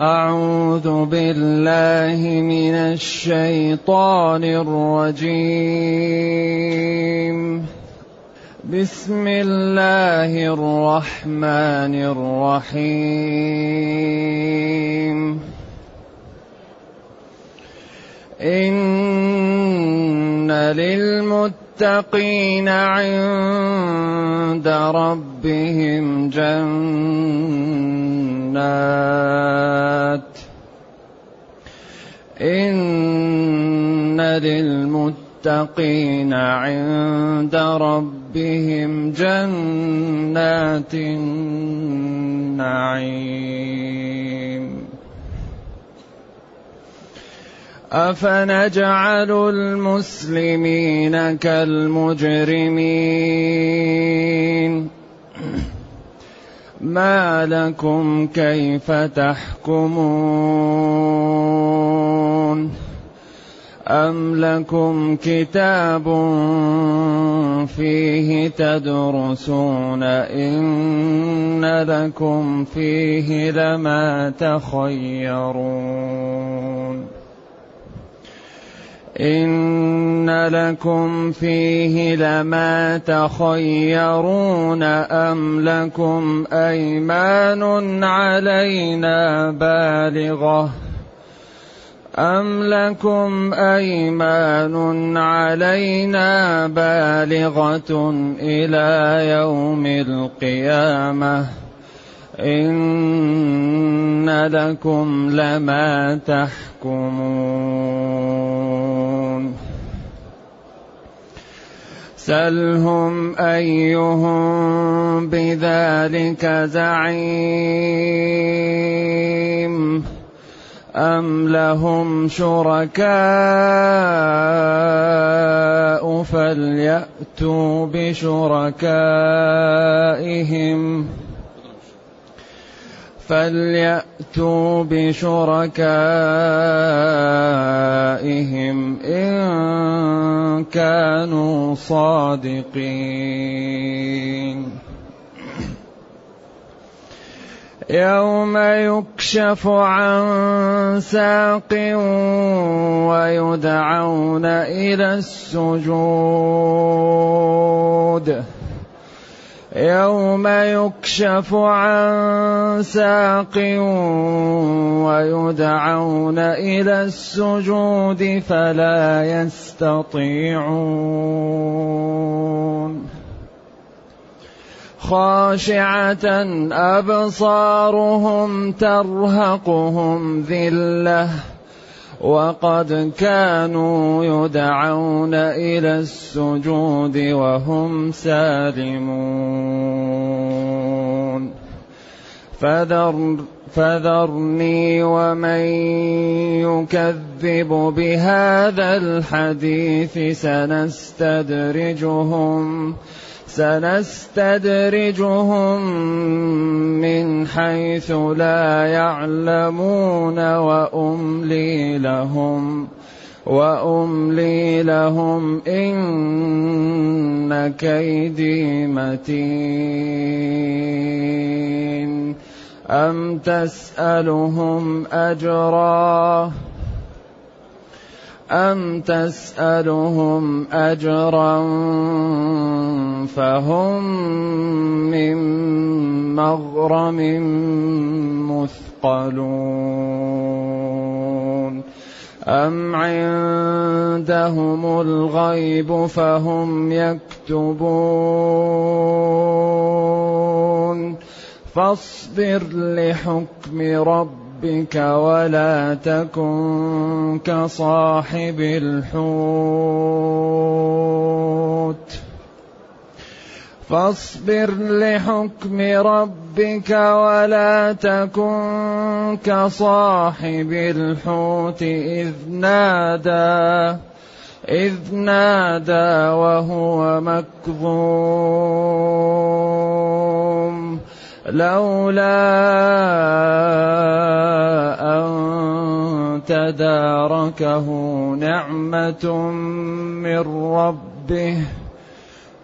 أعوذ بالله من الشيطان الرجيم. بسم الله الرحمن الرحيم. إن للمتقين عند ربهم جنات إن للمتقين عند ربهم جنات النعيم. أفنجعل المسلمين كالمجرمين؟ ما لكم كيف تحكمون أم لكم كتاب فيه تدرسون إن لكم فيه لما تخيرون إن لكم فيه لما تخيرون أم لكم أيمان علينا بالغة أم لكم أيمان علينا بالغة إلى يوم القيامة إن لكم لما تحكمون سلهم أيهم بذلك زعيم أم لهم شركاء فليأتوا بشركائهم ۖ فليأتوا بشركائهم إن كانوا صادقين. يوم يكشف عن ساق ويدعون إلى السجود. يوم يكشف عن ساق ويدعون إلى السجود فلا يستطيعون. خاشعة أبصارهم ترهقهم ذلة. وقد كانوا يدعون إلى السجود وهم سالمون. فذر فذرني ومن يكذب بهذا الحديث سنستدرجهم. سنستدرجهم من حيث لا يعلمون وأملي لهم وأملي لهم إن كيدي متين. أم تسألهم أجرا؟ أم تسألهم أجرا؟ فهم من مغرم مثقلون. أم عندهم الغيب فهم يكتبون. فاصبر لحكم ربك ولا تكن كصاحب الحوت. فاصبر لحكم ربك ولا تكن كصاحب الحوت إذ نادى إذ نادى وهو مكظوم. لولا أن تداركه نعمة من ربه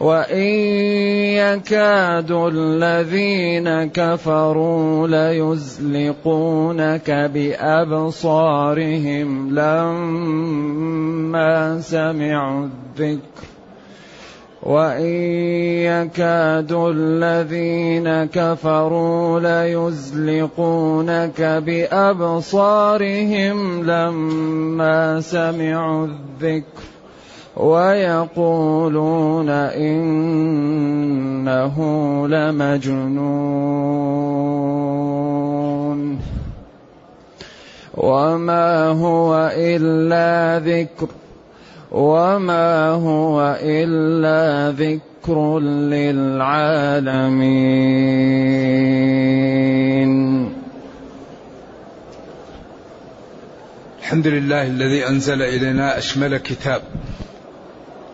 وان يكاد الذين كفروا ليزلقونك بابصارهم لما سمعوا الذكر وان يكاد الذين كفروا ليزلقونك بابصارهم لما سمعوا الذكر ويقولون إنه لمجنون. وما هو إلا ذكر وما هو إلا ذكر للعالمين. الحمد لله الذي أنزل إلينا أشمل كتاب.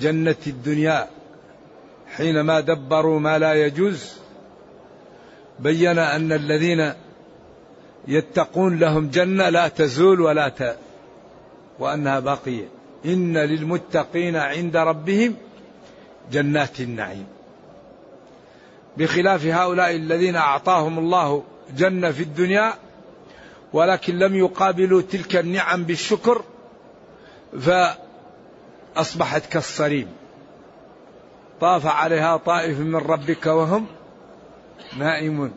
جنة الدنيا حينما دبروا ما لا يجوز بين أن الذين يتقون لهم جنة لا تزول ولا ت... وأنها باقية. إن للمتقين عند ربهم جنات النعيم. بخلاف هؤلاء الذين أعطاهم الله جنة في الدنيا ولكن لم يقابلوا تلك النعم بالشكر ف أصبحت كالصريم. طاف عليها طائف من ربك وهم نائمون.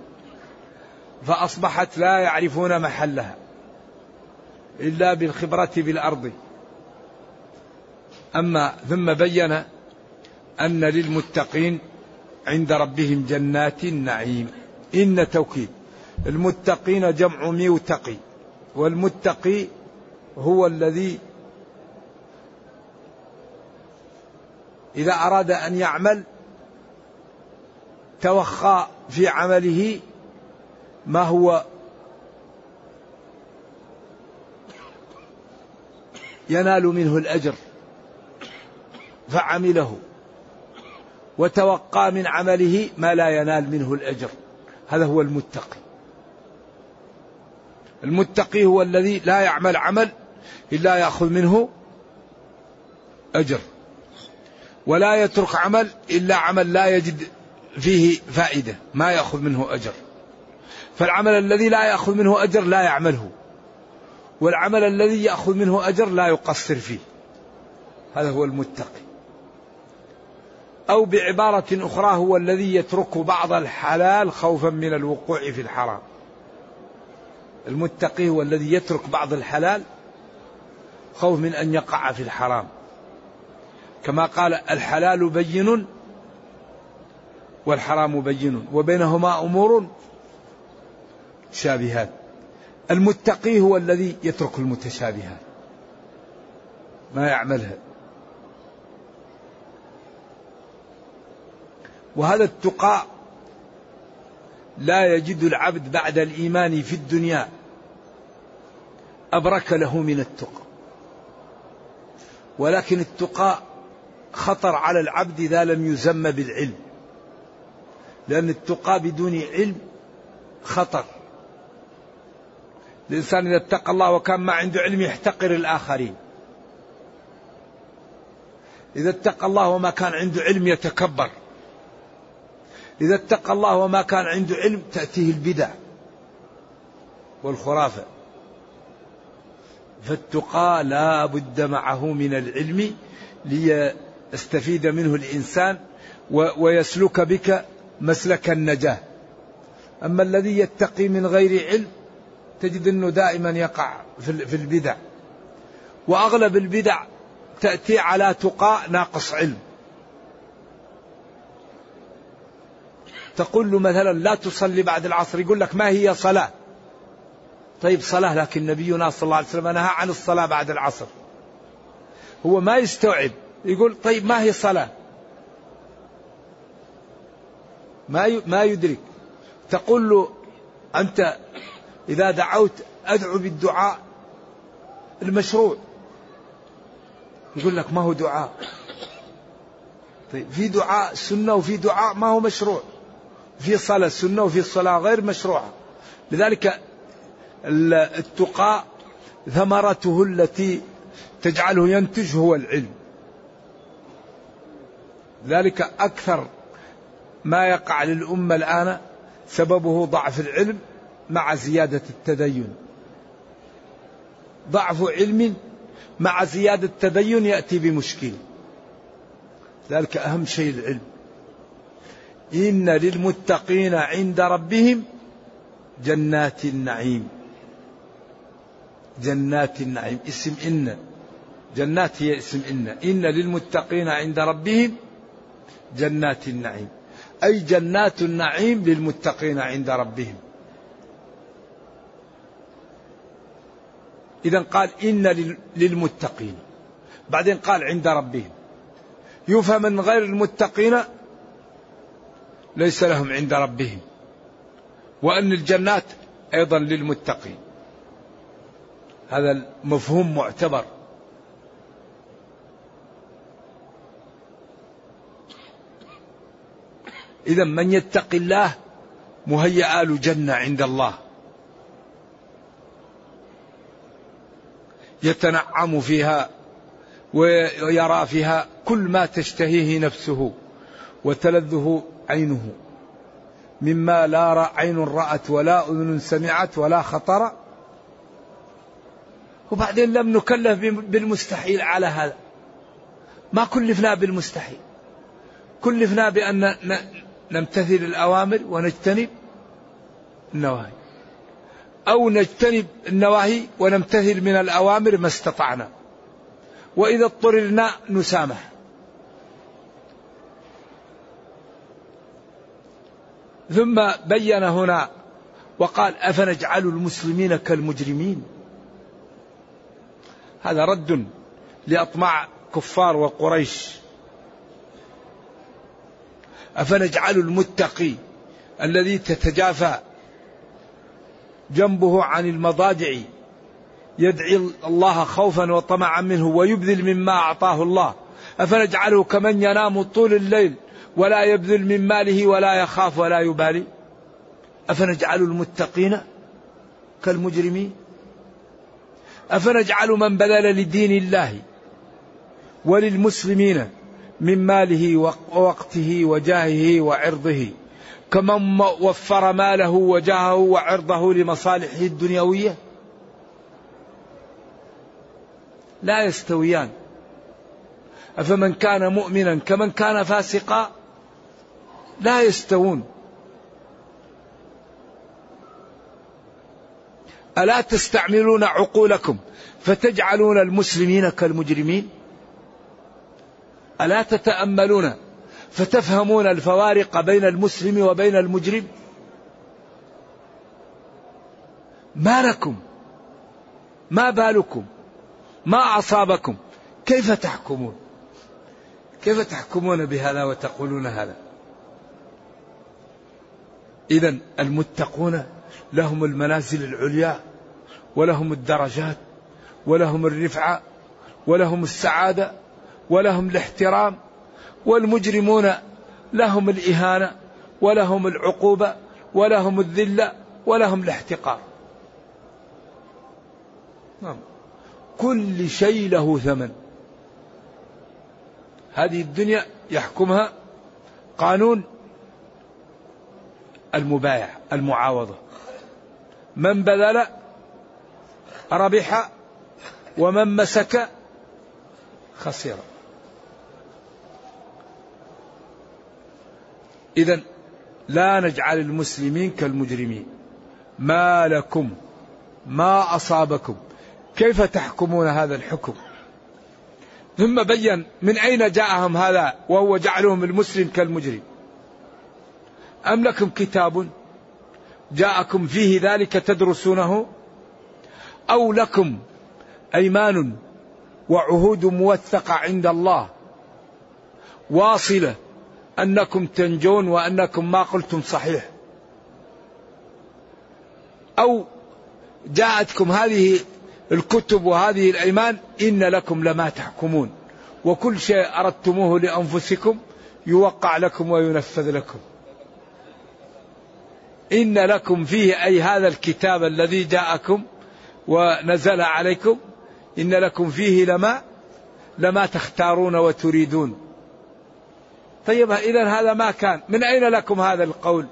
فأصبحت لا يعرفون محلها إلا بالخبرة بالأرض. أما ثم بين أن للمتقين عند ربهم جنات النعيم. إن توكيد. المتقين جمع ميوتقي والمتقي هو الذي إذا أراد أن يعمل توخى في عمله ما هو ينال منه الأجر فعمله. وتوقى من عمله ما لا ينال منه الأجر. هذا هو المتقي. المتقي هو الذي لا يعمل عمل إلا يأخذ منه أجر. ولا يترك عمل إلا عمل لا يجد فيه فائدة ما يأخذ منه أجر. فالعمل الذي لا يأخذ منه أجر لا يعمله والعمل الذي يأخذ منه أجر لا يقصر فيه. هذا هو المتقي. أو بعبارة أخرى هو الذي يترك بعض الحلال خوفا من الوقوع في الحرام. المتقي هو الذي يترك بعض الحلال خوف من أن يقع في الحرام. كما قال الحلال بين والحرام بين وبينهما أمور شابهات. المتقي هو الذي يترك المتشابهات ما يعملها. وهذا التقى لا يجد العبد بعد الإيمان في الدنيا أبرك له من التقى. ولكن التقى خطر على العبد إذا لم يزم بالعلم. لأن التقى بدون علم خطر. الإنسان إذا اتقى الله وكان ما عنده علم يحتقر الآخرين. إذا اتقى الله وما كان عنده علم يتكبر. إذا اتقى الله وما كان عنده علم تأتيه البدع والخرافة. فالتقى لا بد معه من العلم لي يستفيد منه الإنسان ويسلك بك مسلك النجاة. أما الذي يتقي من غير علم تجد أنه دائما يقع في البدع. وأغلب البدع تأتي على تقاء ناقص علم. تقول له مثلا لا تصلي بعد العصر يقول لك ما هي صلاة؟ طيب صلاة لكن نبينا صلى الله عليه وسلم نهى عن الصلاة بعد العصر. هو ما يستوعب يقول طيب ما هي صلاة ما ما يدرك. تقول له أنت إذا دعوت أدعو بالدعاء المشروع. يقول لك ما هو دعاء. طيب في دعاء سنة وفي دعاء ما هو مشروع. في صلاة سنة وفي صلاة غير مشروعة. لذلك التقاء ثمرته التي تجعله ينتج هو العلم. ذلك أكثر ما يقع للأمة الآن سببه ضعف العلم مع زيادة التدين. ضعف علم مع زيادة التدين يأتي بمشكل. ذلك أهم شيء العلم. إن للمتقين عند ربهم جنات النعيم. جنات النعيم. اسم إن. جنات هي اسم إن. إن للمتقين عند ربهم جنات النعيم. أي جنات النعيم للمتقين عند ربهم. إذا قال إن للمتقين. بعدين قال عند ربهم. يفهم من غير المتقين ليس لهم عند ربهم. وأن الجنات أيضا للمتقين. هذا المفهوم معتبر. إذا من يتق الله مهيأ له جنة عند الله. يتنعم فيها ويرى فيها كل ما تشتهيه نفسه وتلذه عينه. مما لا عين رأت ولا أذن سمعت ولا خطر. وبعدين لم نكلف بالمستحيل على هذا. ما كلفنا بالمستحيل. كلفنا بأن نمتثل الأوامر ونجتنب النواهي. أو نجتنب النواهي ونمتثل من الأوامر ما استطعنا. وإذا اضطررنا نسامح. ثم بين هنا وقال أفنجعل المسلمين كالمجرمين. هذا رد لأطماع كفار وقريش. أفنجعل المتقي الذي تتجافى جنبه عن المضاجع يدعي الله خوفا وطمعا منه ويبذل مما أعطاه الله. أفنجعله كمن ينام طول الليل ولا يبذل من ماله ولا يخاف ولا يبالي؟ أفنجعل المتقين كالمجرمين؟ أفنجعل من بذل لدين الله وللمسلمين من ماله ووقته وجاهه وعرضه. كمن وفر ماله وجاهه وعرضه لمصالحه الدنيوية. لا يستويان. أفمن كان مؤمنا كمن كان فاسقا لا يستوون. ألا تستعملون عقولكم فتجعلون المسلمين كالمجرمين؟ ألا تتأملون فتفهمون الفوارق بين المسلم وبين المجرم؟ ما لكم؟ ما بالكم؟ ما أصابكم؟ كيف تحكمون؟ كيف تحكمون بهذا وتقولون هذا؟ إذا المتقون لهم المنازل العليا ولهم الدرجات ولهم الرفعة ولهم السعادة ولهم الاحترام والمجرمون لهم الإهانة ولهم العقوبة ولهم الذلة ولهم الاحتقار. نعم. كل شيء له ثمن. هذه الدنيا يحكمها قانون المبايع المعاوضة. من بذل ربح ومن مسك خسر إذا لا نجعل المسلمين كالمجرمين. ما لكم ما أصابكم. كيف تحكمون هذا الحكم؟ ثم بين من أين جاءهم هذا وهو جعلهم المسلم كالمجرم. أم لكم كتاب جاءكم فيه ذلك تدرسونه؟ أو لكم أيمان وعهود موثقة عند الله واصلة أنكم تنجون وأنكم ما قلتم صحيح. أو جاءتكم هذه الكتب وهذه الأيمان إن لكم لما تحكمون. وكل شيء أردتموه لأنفسكم يوقع لكم وينفذ لكم. إن لكم فيه أي هذا الكتاب الذي جاءكم ونزل عليكم إن لكم فيه لما لما تختارون وتريدون. طيب إذا هذا ما كان. من أين لكم هذا القول؟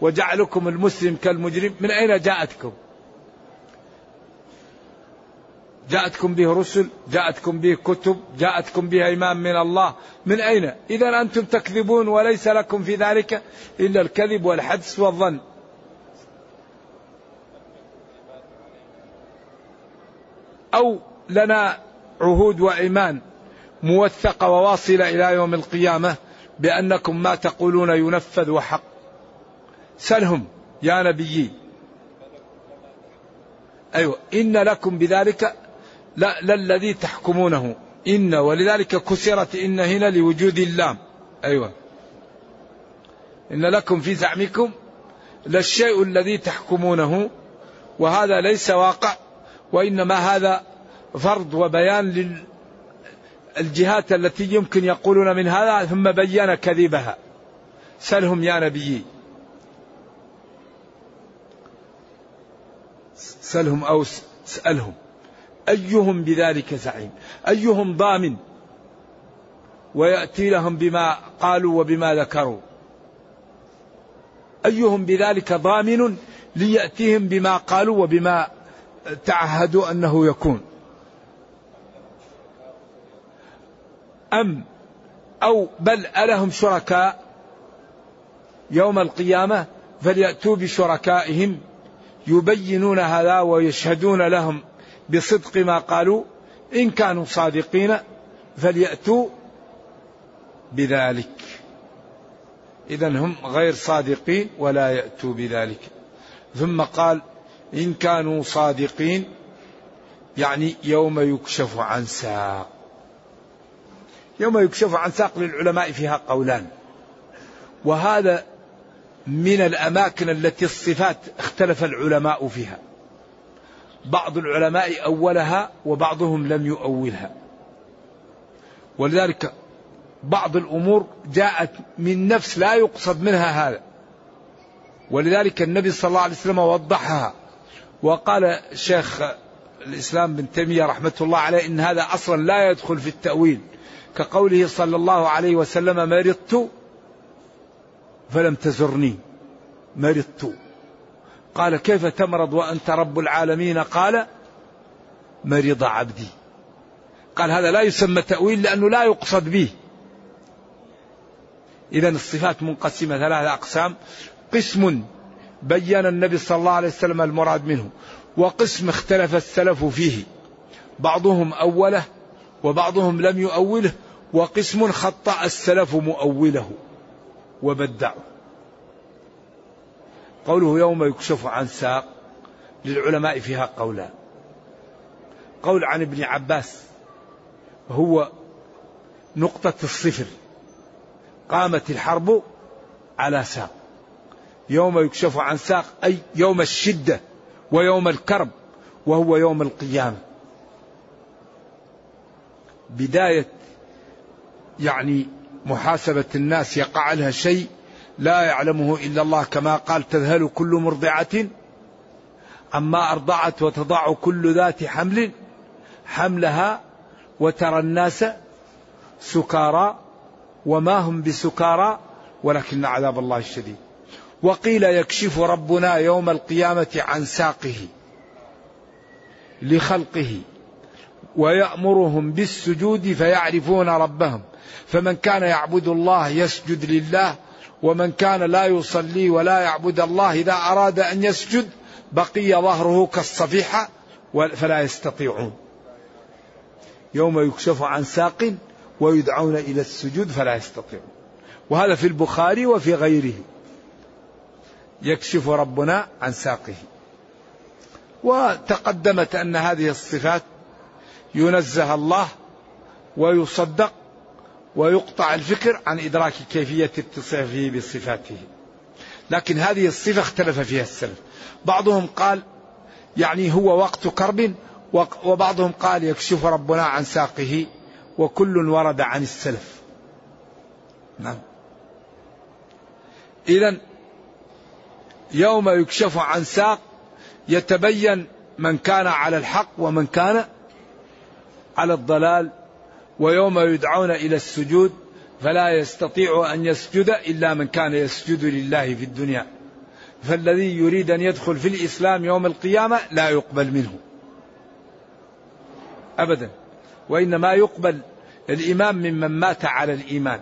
وجعلكم المسلم كالمجرم. من أين جاءتكم؟ جاءتكم به رسل جاءتكم به كتب جاءتكم به إيمان من الله. من أين؟ إذا أنتم تكذبون وليس لكم في ذلك إلا الكذب والحدس والظن. أو لنا عهود وإيمان موثقة وواصلة إلى يوم القيامة. بأنكم ما تقولون ينفذ وحق سلهم يا نبيي. أيوة إن لكم بذلك لا, الذي تحكمونه. إن ولذلك كسرت إن هنا لوجود اللام. أيوة. إن لكم في زعمكم للشيء الذي تحكمونه وهذا ليس واقع وإنما هذا فرض وبيان للجهات التي يمكن يقولون من هذا ثم بين كذبها. سلهم يا نبيي سلهم أو اسألهم أيهم بذلك زعيم؟ أيهم ضامن؟ ويأتي لهم بما قالوا وبما ذكروا. أيهم بذلك ضامن ليأتيهم بما قالوا وبما تعهدوا أنه يكون؟ أم أو بل ألهم شركاء يوم القيامة فليأتوا بشركائهم يبينون هذا ويشهدون لهم بصدق ما قالوا إن كانوا صادقين فليأتوا بذلك. إذا هم غير صادقين ولا يأتوا بذلك. ثم قال إن كانوا صادقين يعني يوم يكشف عن ساق. يوم يكشف عن ساق للعلماء فيها قولان. وهذا من الأماكن التي الصفات اختلف العلماء فيها. بعض العلماء أولها وبعضهم لم يؤولها. ولذلك بعض الأمور جاءت من نفس لا يقصد منها هذا. ولذلك النبي صلى الله عليه وسلم وضحها وقال الشيخ الإسلام بن تيمية رحمة الله عليه إن هذا أصلا لا يدخل في التأويل. كقوله صلى الله عليه وسلم مرضت فلم تزرني مرضت. قال كيف تمرض وأنت رب العالمين؟ قال مرض عبدي. قال هذا لا يسمى تأويل لأنه لا يقصد به. إذا الصفات منقسمة ثلاثة أقسام. قسم بين النبي صلى الله عليه وسلم المراد منه وقسم اختلف السلف فيه. بعضهم أوله وبعضهم لم يؤوله وقسم خطأ السلف مؤوله وبدعه. قوله يوم يكشف عن ساق للعلماء فيها قولان. قول عن ابن عباس هو نقطة الصفر قامت الحرب على ساق. يوم يكشف عن ساق أي يوم الشدة ويوم الكرب وهو يوم القيامة. بداية يعني محاسبة الناس يقع لها شيء لا يعلمه إلا الله كما قال تذهل كل مرضعة عما أرضعت وتضع كل ذات حمل حملها وترى الناس سكارى وما هم بسكارى ولكن عذاب الله الشديد وقيل يكشف ربنا يوم القيامة عن ساقه لخلقه. ويأمرهم بالسجود فيعرفون ربهم. فمن كان يعبد الله يسجد لله ومن كان لا يصلي ولا يعبد الله إذا أراد أن يسجد بقي ظهره كالصفيحة فلا يستطيعون. يوم يكشف عن ساق ويدعون إلى السجود فلا يستطيعون. وهذا في البخاري وفي غيره. يكشف ربنا عن ساقه. وتقدمت أن هذه الصفات ينزه الله ويصدق ويقطع الفكر عن إدراك كيفية اتصافه بصفاته. لكن هذه الصفة اختلف فيها السلف. بعضهم قال يعني هو وقت كرب وبعضهم قال يكشف ربنا عن ساقه وكل ورد عن السلف. نعم. إذا يوم يكشف عن ساق يتبين من كان على الحق ومن كان على الضلال ويوم يدعون إلى السجود فلا يستطيع أن يسجد إلا من كان يسجد لله في الدنيا. فالذي يريد أن يدخل في الإسلام يوم القيامة لا يقبل منه. ابدا. وإنما يقبل الإمام ممن مات على الإيمان.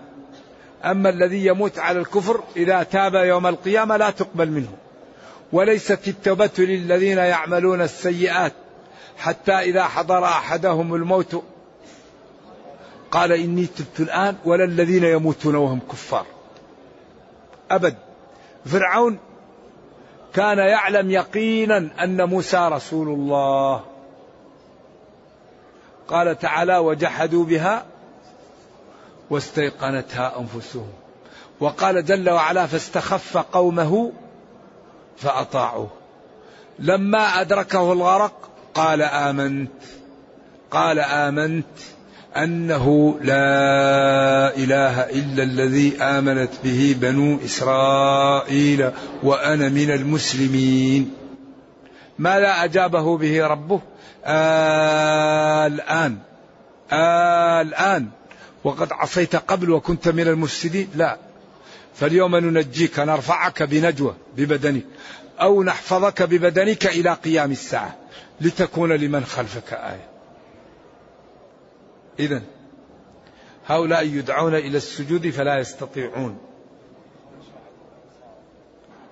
أما الذي يموت على الكفر إذا تاب يوم القيامة لا تقبل منه. وليست التوبة للذين يعملون السيئات حتى إذا حضر أحدهم الموت قال إني تبت الآن ولا الذين يموتون وهم كفار. أبد. فرعون كان يعلم يقينا أن موسى رسول الله. قال تعالى وجحدوا بها واستيقنتها أنفسهم. وقال جل وعلا فاستخف قومه فأطاعوه. لما أدركه الغرق قال آمنت. قال آمنت أنه لا إله إلا الذي آمنت به بنو إسرائيل وأنا من المسلمين. ما لا أجابه به ربه؟ الآن. آه الآن. وقد عصيت قبل وكنت من المفسدين. لا. فاليوم ننجيك نرفعك بنجوى ببدنك أو نحفظك ببدنك إلى قيام الساعة. لتكون لمن خلفك آية. إذا هؤلاء يدعون إلى السجود فلا يستطيعون.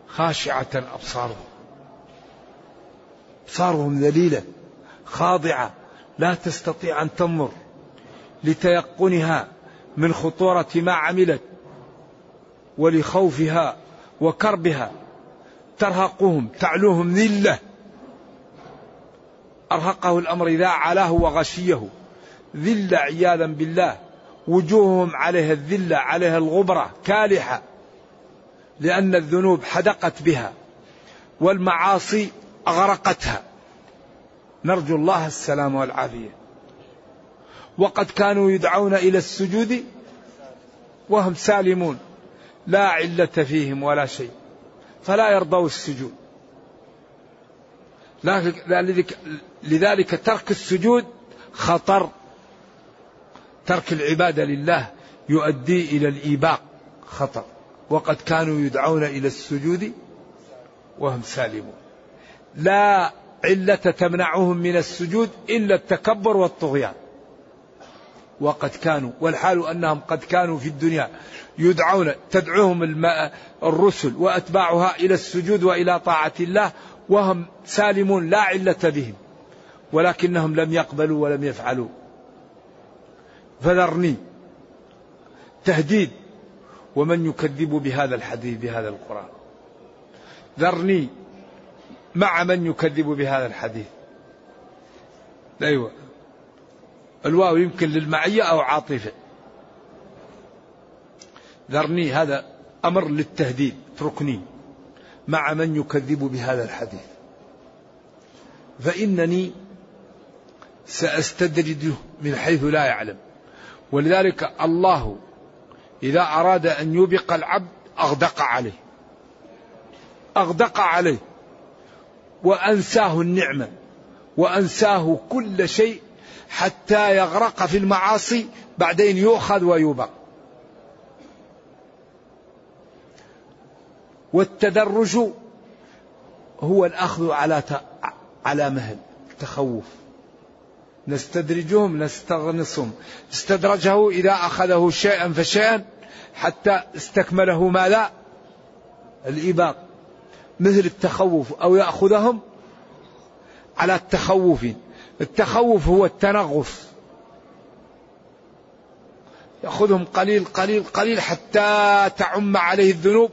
خاشعة أبصارهم. أبصارهم ذليلة خاضعة لا تستطيع أن تنظر لتيقنها من خطورة ما عملت ولخوفها وكربها. ترهقهم تعلوهم ذلة. أرهقه الأمر إذا علاه وغشيه. ذلة عياذا بالله. وجوههم عليها الذلة عليها الغبرة كالحة لأن الذنوب حدقت بها والمعاصي أغرقتها. نرجو الله السلام والعافية. وقد كانوا يدعون إلى السجود وهم سالمون. لا علة فيهم ولا شيء. فلا يرضوا السجود. لذلك ترك السجود خطر. ترك العبادة لله يؤدي إلى الإيباق خطر. وقد كانوا يدعون إلى السجود وهم سالمون. لا علة تمنعهم من السجود إلا التكبر والطغيان. وقد كانوا والحال أنهم قد كانوا في الدنيا يدعون تدعوهم الرسل وأتباعها إلى السجود وإلى طاعة الله وهم سالمون لا علة بهم. ولكنهم لم يقبلوا ولم يفعلوا. فذرني. تهديد. ومن يكذب بهذا الحديث بهذا القرآن. ذرني. مع من يكذب بهذا الحديث. أيوة. الواو يمكن للمعية أو عاطفة. ذرني. هذا أمر للتهديد. اتركني. مع من يكذب بهذا الحديث. فإنني سأستدرجه من حيث لا يعلم. ولذلك الله إذا أراد أن يوبق العبد أغدق عليه. أغدق عليه. وأنساه النعمة. وأنساه كل شيء حتى يغرق في المعاصي بعدين يؤخذ ويوبق. والتدرج هو الأخذ على على مهل تخوف. نستدرجهم نستغنصهم. استدرجه إذا أخذه شيئا فشيئا حتى استكمله ماذا؟ الإباق. مثل التخوف أو يأخذهم على التخوف. التخوف هو التنغص. يأخذهم قليل قليل قليل حتى تعم عليه الذنوب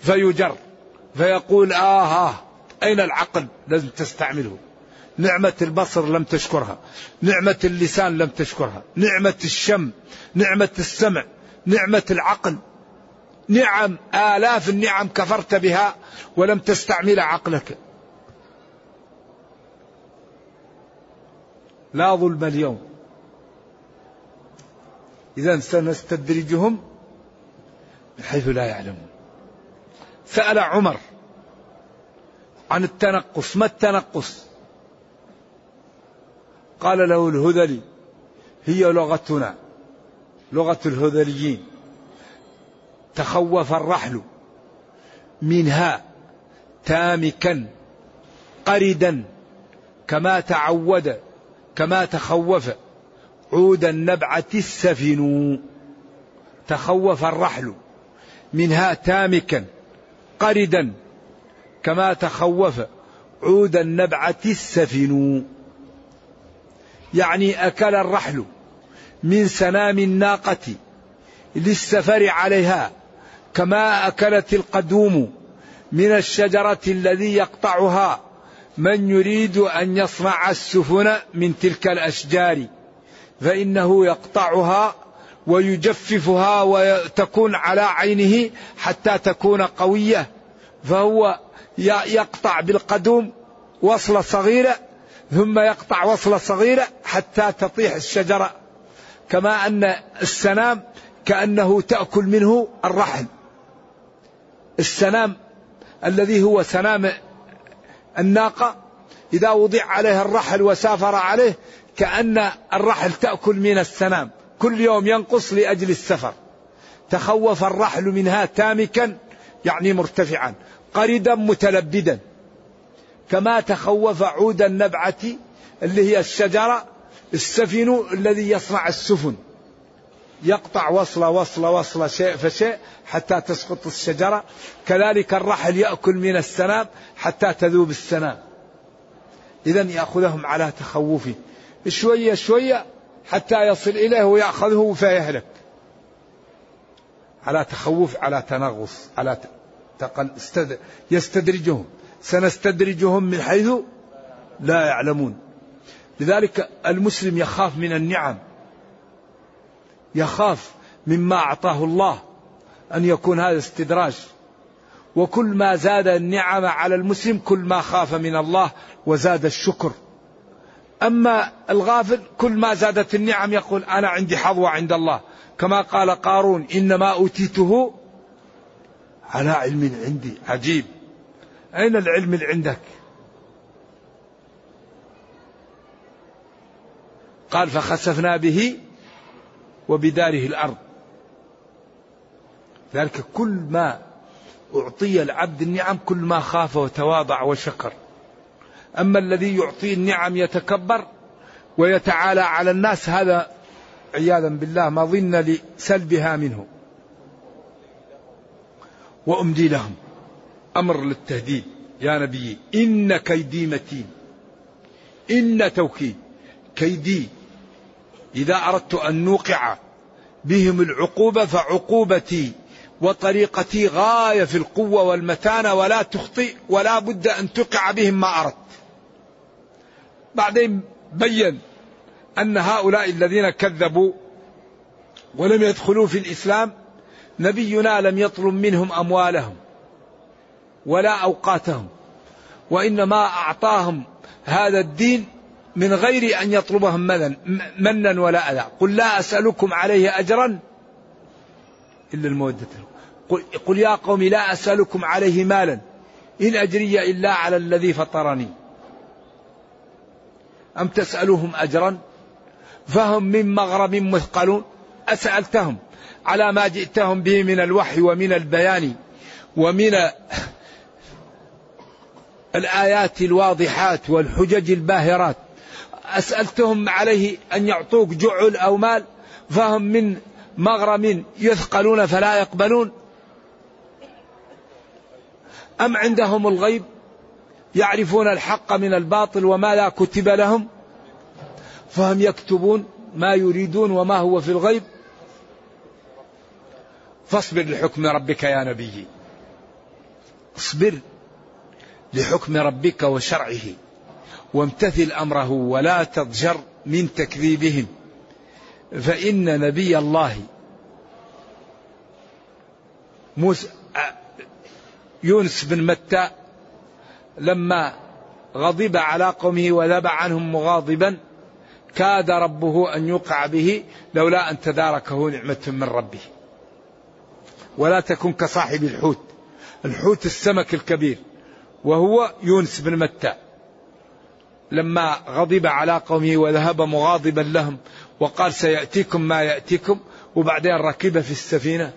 فيجر فيقول آه, آه أين العقل؟ لازم تستعمله. نعمة البصر لم تشكرها نعمة اللسان لم تشكرها نعمة الشم نعمة السمع نعمة العقل. نعم آلاف النعم كفرت بها ولم تستعمل عقلك. لا ظلم اليوم. إذا سنستدرجهم من حيث لا يعلمون. سأل عمر عن التنقص ما التنقص؟ قال له الهذلي هي لغتنا لغة الهذليين. تخوف الرحل منها تامكا قردا كما تعود كما تخوف. عود النبعة السفن تخوف الرحل منها تامكا قردا كما تخوف. عود النبعة السفن يعني أكل الرحل من سنام الناقة للسفر عليها كما أكلت القدوم من الشجرة الذي يقطعها من يريد أن يصنع السفن من تلك الأشجار فإنه يقطعها ويجففها وتكون على عينه حتى تكون قوية فهو يقطع بالقدوم وصلة صغيرة ثم يقطع وصلة صغيرة حتى تطيح الشجرة. كما أن السنام كأنه تأكل منه الرحل السنام الذي هو سنام الناقة إذا وضع عليه الرحل وسافر عليه كأن الرحل تأكل من السنام. كل يوم ينقص لأجل السفر. تخوف الرحل منها تامكا يعني مرتفعا قردا متلبدا. كما تخوف عود النبعة اللي هي الشجرة السفن الذي يصنع السفن. يقطع وصلة وصلة وصلة شيء فشيء حتى تسقط الشجرة. كذلك الرحل يأكل من السنام حتى تذوب السنام إذا يأخذهم على تخوفه. شوية شوية حتى يصل إليه ويأخذه فيهلك. على تخوف على تنغص على تقل يستدرجهم. سنستدرجهم من حيث لا يعلمون. لذلك المسلم يخاف من النعم. يخاف مما أعطاه الله أن يكون هذا استدراج. وكل ما زاد النعم على المسلم كل ما خاف من الله وزاد الشكر. أما الغافل كل ما زادت النعم يقول أنا عندي حظوة عند الله. كما قال قارون إنما أوتيته على علم عندي. عجيب. أين العلم اللي عندك؟ قال فخسفنا به وبداره الأرض. ذلك كل ما أعطي العبد النعم كل ما خاف وتواضع وشكر. أما الذي يعطي النعم يتكبر ويتعالى على الناس هذا عياذا بالله ما ظن لسلبها منه. وأمدي لهم. أمر للتهديد. يا نبي إن كيدي متين. إن توكيد. كيدي. إذا أردت أن نوقع بهم العقوبة فعقوبتي وطريقتي غاية في القوة والمتانة ولا تخطئ ولا بد أن تقع بهم ما أردت. بعدين بين أن هؤلاء الذين كذبوا ولم يدخلوا في الإسلام نبينا لم يطلب منهم أموالهم. ولا أوقاتهم وإنما أعطاهم هذا الدين من غير أن يطلبهم منا ولا أذى. قل لا أسألكم عليه أجرا إلا المودة. قل, يا قوم لا أسألكم عليه مالا إن أجري إلا على الذي فطرني. أم تسألهم أجرا؟ فهم من مغرم مثقلون. أسألتهم على ما جئتهم به من الوحي ومن البيان ومن الآيات الواضحات والحجج الباهرات. أسألتهم عليه أن يعطوك جعل أو مال فهم من مغرم يثقلون فلا يقبلون. أم عندهم الغيب؟ يعرفون الحق من الباطل وما لا كتب لهم؟ فهم يكتبون ما يريدون وما هو في الغيب؟ فاصبر لحكم ربك يا نبي. اصبر. لحكم ربك وشرعه. وامتثل أمره ولا تضجر من تكذيبهم. فإن نبي الله موسى يونس بن متى لما غضب على قومه وذب عنهم مغاضبا كاد ربه أن يوقع به لولا أن تداركه نعمة من ربه. ولا تكن كصاحب الحوت. الحوت السمك الكبير. وهو يونس بن متى. لما غضب على قومه وذهب مغاضبا لهم وقال سيأتيكم ما يأتيكم وبعدين ركب في السفينة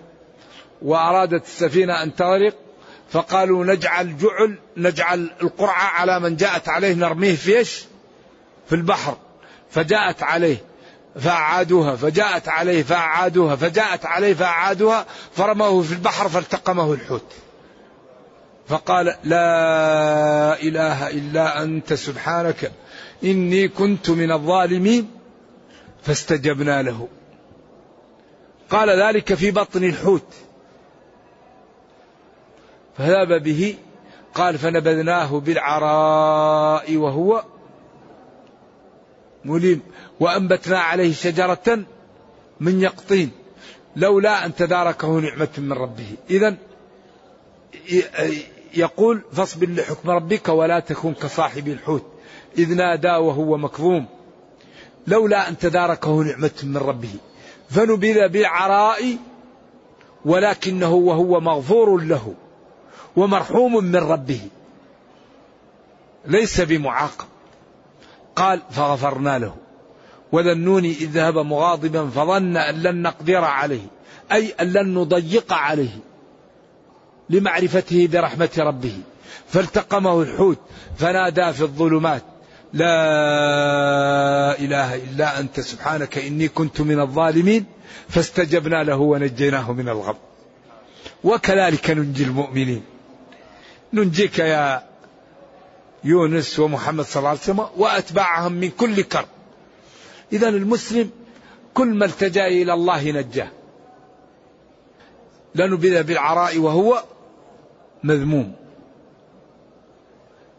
وأرادت السفينة أن تغرق فقالوا نجعل جعل نجعل القرعة على من جاءت عليه نرميه في إيش؟ في البحر. فجاءت عليه فأعادوها فجاءت عليه فأعادوها فجاءت عليه فأعادوها فرموه في البحر فالتقمه الحوت. فقال لا إله إلا أنت سبحانك إني كنت من الظالمين فاستجبنا له. قال ذلك في بطن الحوت. فذهب به قال فنبذناه بالعراء وهو مليم وأنبتنا عليه شجرة من يقطين. لولا أن تداركه نعمة من ربه. إذا يقول فاصبر لحكم ربك ولا تكن كصاحب الحوت. إذ نادى وهو مكظوم. لولا أن تداركه نعمة من ربه. فنبذ بالعراء ولكنه وهو مغفور له ومرحوم من ربه. ليس بمعاقب. قال فغفرنا له. وذنوني إذ ذهب مغاضبا فظن أن لن نقدر عليه أي أن لن نضيق عليه. لمعرفته برحمة ربه. فالتقمه الحوت فنادى في الظلمات. لا إله إلا أنت سبحانك إني كنت من الظالمين فاستجبنا له ونجيناه من الغم. وكذلك ننجي المؤمنين. ننجيك يا يونس ومحمد صلى الله عليه وسلم وأتباعهم من كل كرب. إذا المسلم كل ما التجأ إلى الله نجاه. لنبذ بالعراء وهو مذموم.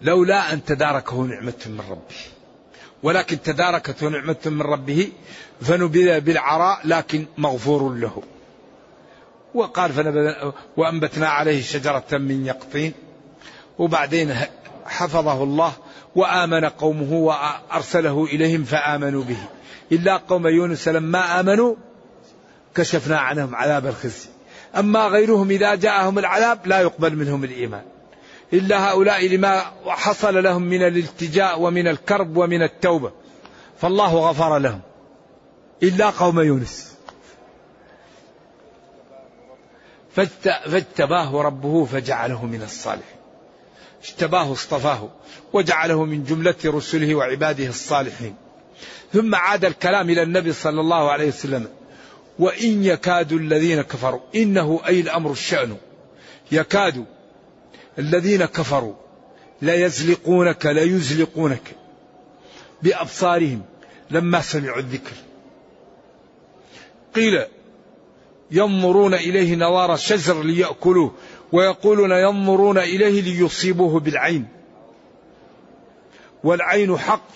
لولا أن تداركه نعمة من ربه. ولكن تداركته نعمة من ربه فنبذ بالعراء لكن مغفور له. وقال وأنبتنا عليه شجرة من يقطين. وبعدين حفظه الله وآمن قومه وأرسله إليهم فآمنوا به. إلا قوم يونس لما آمنوا كشفنا عنهم عذاب الخزي. أما غيرهم إذا جاءهم العذاب لا يقبل منهم الإيمان. إلا هؤلاء لما حصل لهم من الالتجاء ومن الكرب ومن التوبة. فالله غفر لهم. إلا قوم يونس. فاجتباه ربه فجعله من الصالحين. اجتباه اصطفاه وجعله من جملة رسله وعباده الصالحين. ثم عاد الكلام إلى النبي صلى الله عليه وسلم. وإن يكاد الذين كفروا إنه أي الأمر الشأن. يكاد الذين كفروا ليزلقونك ليزلقونك بأبصارهم لما سمعوا الذكر. قيل ينظرون إليه نوار الشجر ليأكلوه ويقولون ينظرون إليه ليصيبوه بالعين. والعين حق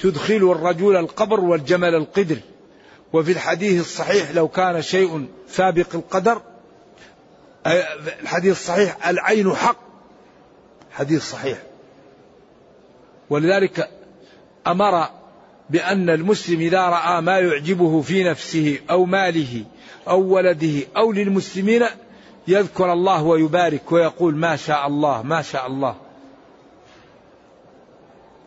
تدخل الرجل القبر والجمل القدر. وفي الحديث الصحيح لو كان شيء سابق القدر الحديث الصحيح العين حق. حديث صحيح. ولذلك أمر بأن المسلم إذا رأى ما يعجبه في نفسه أو ماله أو ولده أو للمسلمين يذكر الله ويبارك ويقول ما شاء الله ما شاء الله.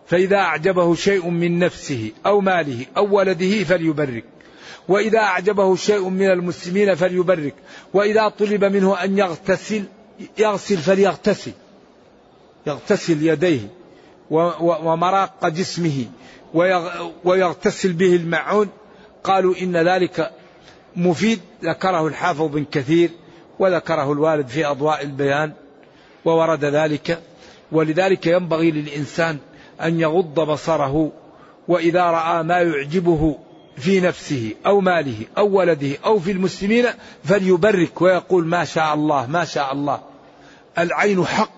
فإذا أعجبه شيء من نفسه أو ماله أو ولده فليبرك. وإذا أعجبه شيء من المسلمين فليبرك. وإذا طلب منه أن يغتسل يغسل فليغتسل. يغتسل يديه ومراق جسمه ويغتسل به المعون قالوا إن ذلك مفيد. ذكره الحافظ بن كثير وذكره الوالد في أضواء البيان وورد ذلك. ولذلك ينبغي للإنسان أن يغض بصره. وإذا رأى ما يعجبه في نفسه أو ماله أو ولده أو في المسلمين فليبرك ويقول ما شاء الله ما شاء الله. العين حق.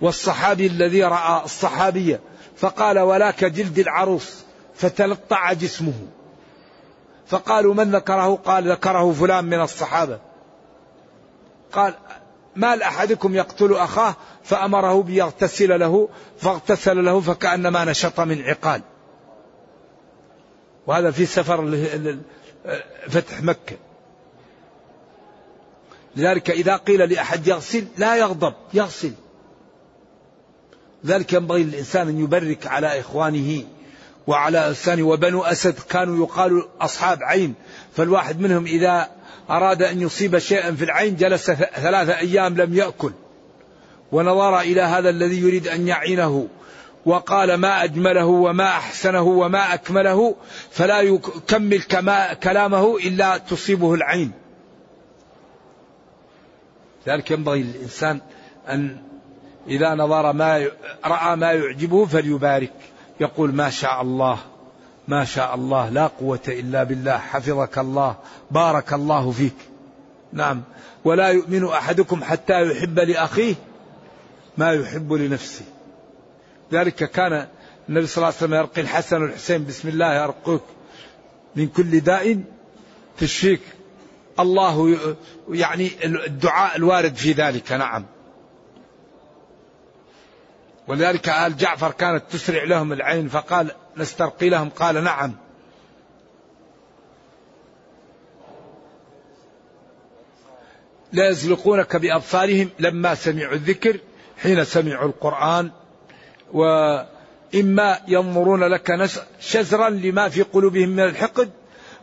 والصحابي الذي رأى الصحابية فقال ولا كجلد العروس فتلطع جسمه. فقالوا من ذكره؟ قال ذكره فلان من الصحابة. قال مال أحدكم يقتل أخاه فأمره بيغتسل له فاغتسل له فكأنما نشط من عقال. وهذا في سفر فتح مكة. لذلك إذا قيل لأحد يغسل لا يغضب يغسل. ذلك ينبغي للإنسان أن يبرك على إخوانه وعلى أسانه. وبنو أسد كانوا يقال أصحاب عين. فالواحد منهم إذا أراد أن يصيب شيئا في العين جلس ثلاثة أيام لم يأكل. ونظر إلى هذا الذي يريد أن يعينه. وقال ما أجمله وما أحسنه وما أكمله فلا يكمل كما كلامه إلا تصيبه العين. ذلك ينبغي للإنسان أن إذا نظر ما رأى ما يعجبه فليبارك. يقول ما شاء الله ما شاء الله لا قوة إلا بالله حفظك الله بارك الله فيك. نعم. ولا يؤمن أحدكم حتى يحب لأخيه ما يحب لنفسه. ذلك كان النبي صلى الله عليه وسلم يرقي الحسن والحسين بسم الله يرقوك من كل داء تشفيك. الله يعني الدعاء الوارد في ذلك نعم. ولذلك آل جعفر كانت تسرع لهم العين فقال نسترقي لهم. قال نعم. لا يزلقونك بأبصارهم لما سمعوا الذكر حين سمعوا القرآن. وإما ينظرون لك شزرا لما في قلوبهم من الحقد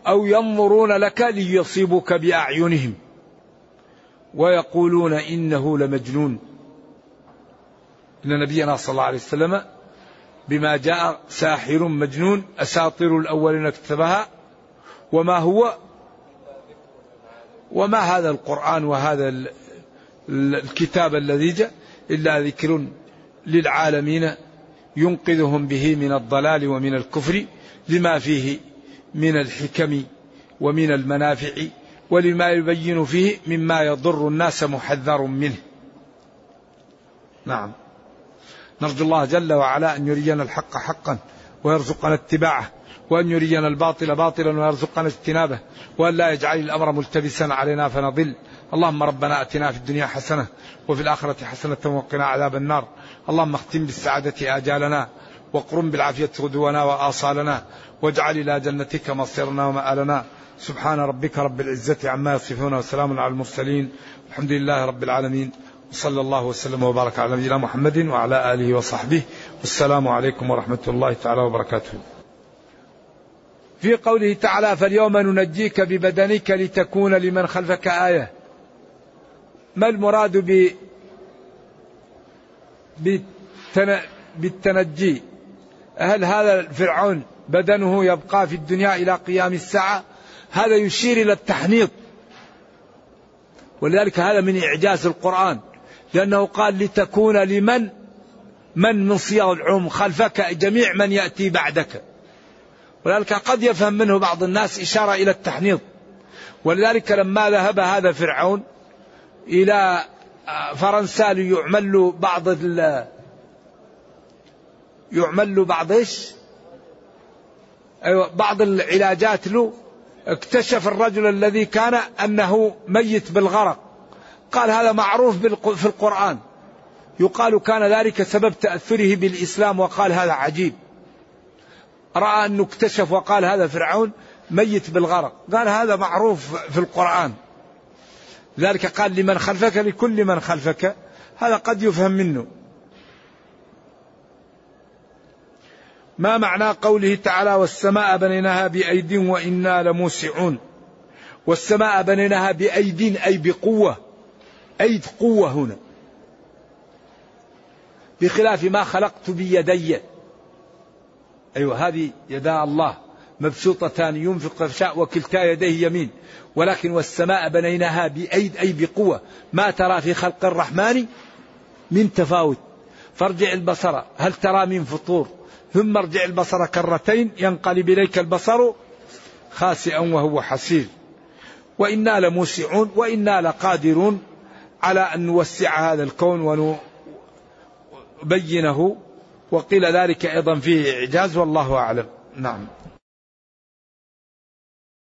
أو ينظرون لك ليصيبوك بأعينهم. ويقولون إنه لمجنون. إن نبينا صلى الله عليه وسلم بما جاء ساحر مجنون أساطير الأولين اكتبها وما هو؟ وما هذا القرآن وهذا الكتاب الذي جاء إلا ذكر للعالمين ينقذهم به من الضلال ومن الكفر لما فيه من الحكم ومن المنافع ولما يبين فيه مما يضر الناس محذر منه. نعم. نرجو الله جل وعلا أن يرينا الحق حقا ويرزقنا اتباعه وأن يرينا الباطل باطلا ويرزقنا اجتنابه وأن لا يجعل الأمر ملتبسا علينا فنضل. اللهم ربنا أتنا في الدنيا حسنة وفي الآخرة حسنة وقنا عذاب النار. اللهم اختم بالسعادة آجالنا وقرم بالعافية غدونا وآصالنا واجعل إلى جنتك مصيرنا ومآلنا. سبحان ربك رب العزة عما يصفون وسلام على المرسلين الحمد لله رب العالمين. وصلى الله وسلم وبارك على نبينا محمد وعلى آله وصحبه. والسلام عليكم ورحمة الله تعالى وبركاته. في قوله تعالى فاليوم ننجيك ببدنك لتكون لمن خلفك آية ما المراد بالتنجي. هل هذا فرعون بدنه يبقى في الدنيا إلى قيام الساعة؟ هذا يشير إلى التحنيط. ولذلك هذا من إعجاز القرآن. لأنه قال لتكون لمن؟ من من صيغ العموم خلفك جميع من يأتي بعدك. ولذلك قد يفهم منه بعض الناس إشارة إلى التحنيط. ولذلك لما ذهب هذا فرعون إلى فرنسا ليعمل له بعض يعمل له بعض إيش؟ أيوة بعض العلاجات له. اكتشف الرجل الذي كان أنه ميت بالغرق. قال هذا معروف في القرآن. يقال كان ذلك سبب تأثره بالإسلام وقال هذا عجيب. رأى أنه اكتشف وقال هذا فرعون ميت بالغرق. قال هذا معروف في القرآن. ذلك قال لمن خلفك لكل من خلفك. هذا قد يفهم منه. ما معنى قوله تعالى والسماء بنيناها بأيد وإنا لموسعون والسماء بنيناها بأيد أي بقوة أيد قوة هنا. بخلاف ما خلقت بيدي. أيوة هذه يدا الله. مبسوطتان ينفق يشاء وكلتا يديه يمين. ولكن والسماء بنيناها بأيد أي بقوة. ما ترى في خلق الرحمن من تفاوت. فارجع البصر هل ترى من فطور؟ ثم ارجع البصر كرتين ينقلب إليك البصر خاسئا وهو حسير. وإنا لموسعون وإنا لقادرون على أن نوسع هذا الكون ونبينه. وقيل ذلك أيضا فيه إعجاز والله أعلم. نعم.